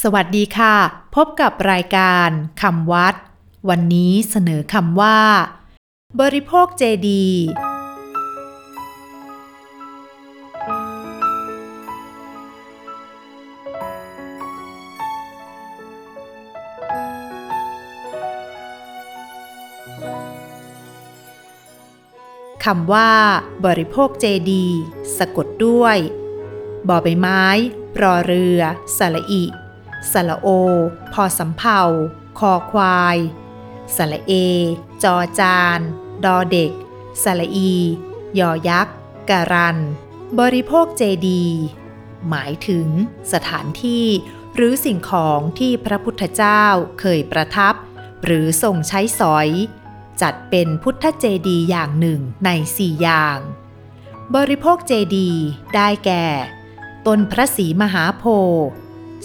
สวัสดีค่ะ พบกับรายการคำวัด วันนี้เสนอคำว่า บริโภคเจดี คำว่า บริโภคเจดี สะกดด้วยบอใบไม้ รอเรือ สระอิ สระโอ พอสำเภาคอควายสระเอ จอจาน ดอเด็กสระอี ยอยักษ์การัน บริโภคเจดี หมายถึงสถานที่หรือสิ่งของที่พระพุทธเจ้าเคยประทับ หรือทรงใช้สอย จัดเป็นพุทธเจดีย์อย่างหนึ่งในสี่อย่าง บริโภคเจดีได้แก่ ต้นพระศรีมหาโพธิ์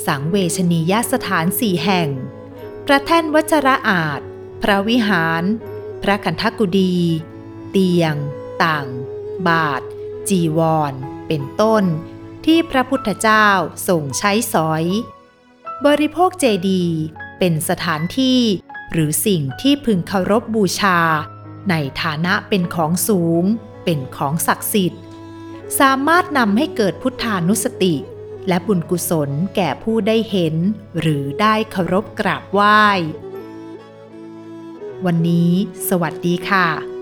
สังเวชนียสถานสี่แห่ง พระแท่นวัชระอาจ พระวิหาร พระคันธกุดี เตียง ต่าง บาท จีวร เป็นต้น ที่พระพุทธเจ้าทรงใช้สอย บริโภคเจดีเป็นสถานที่หรือสิ่งที่พึงเคารพบบูชา ในฐานะเป็นของสูง เป็นของศักดิ์สิทธิ์ สามารถนำให้เกิดพุทธานุสติ และบุญกุศลแก่ผู้ได้เห็น หรือได้เคารพกราบไหว้ วันนี้ สวัสดีค่ะ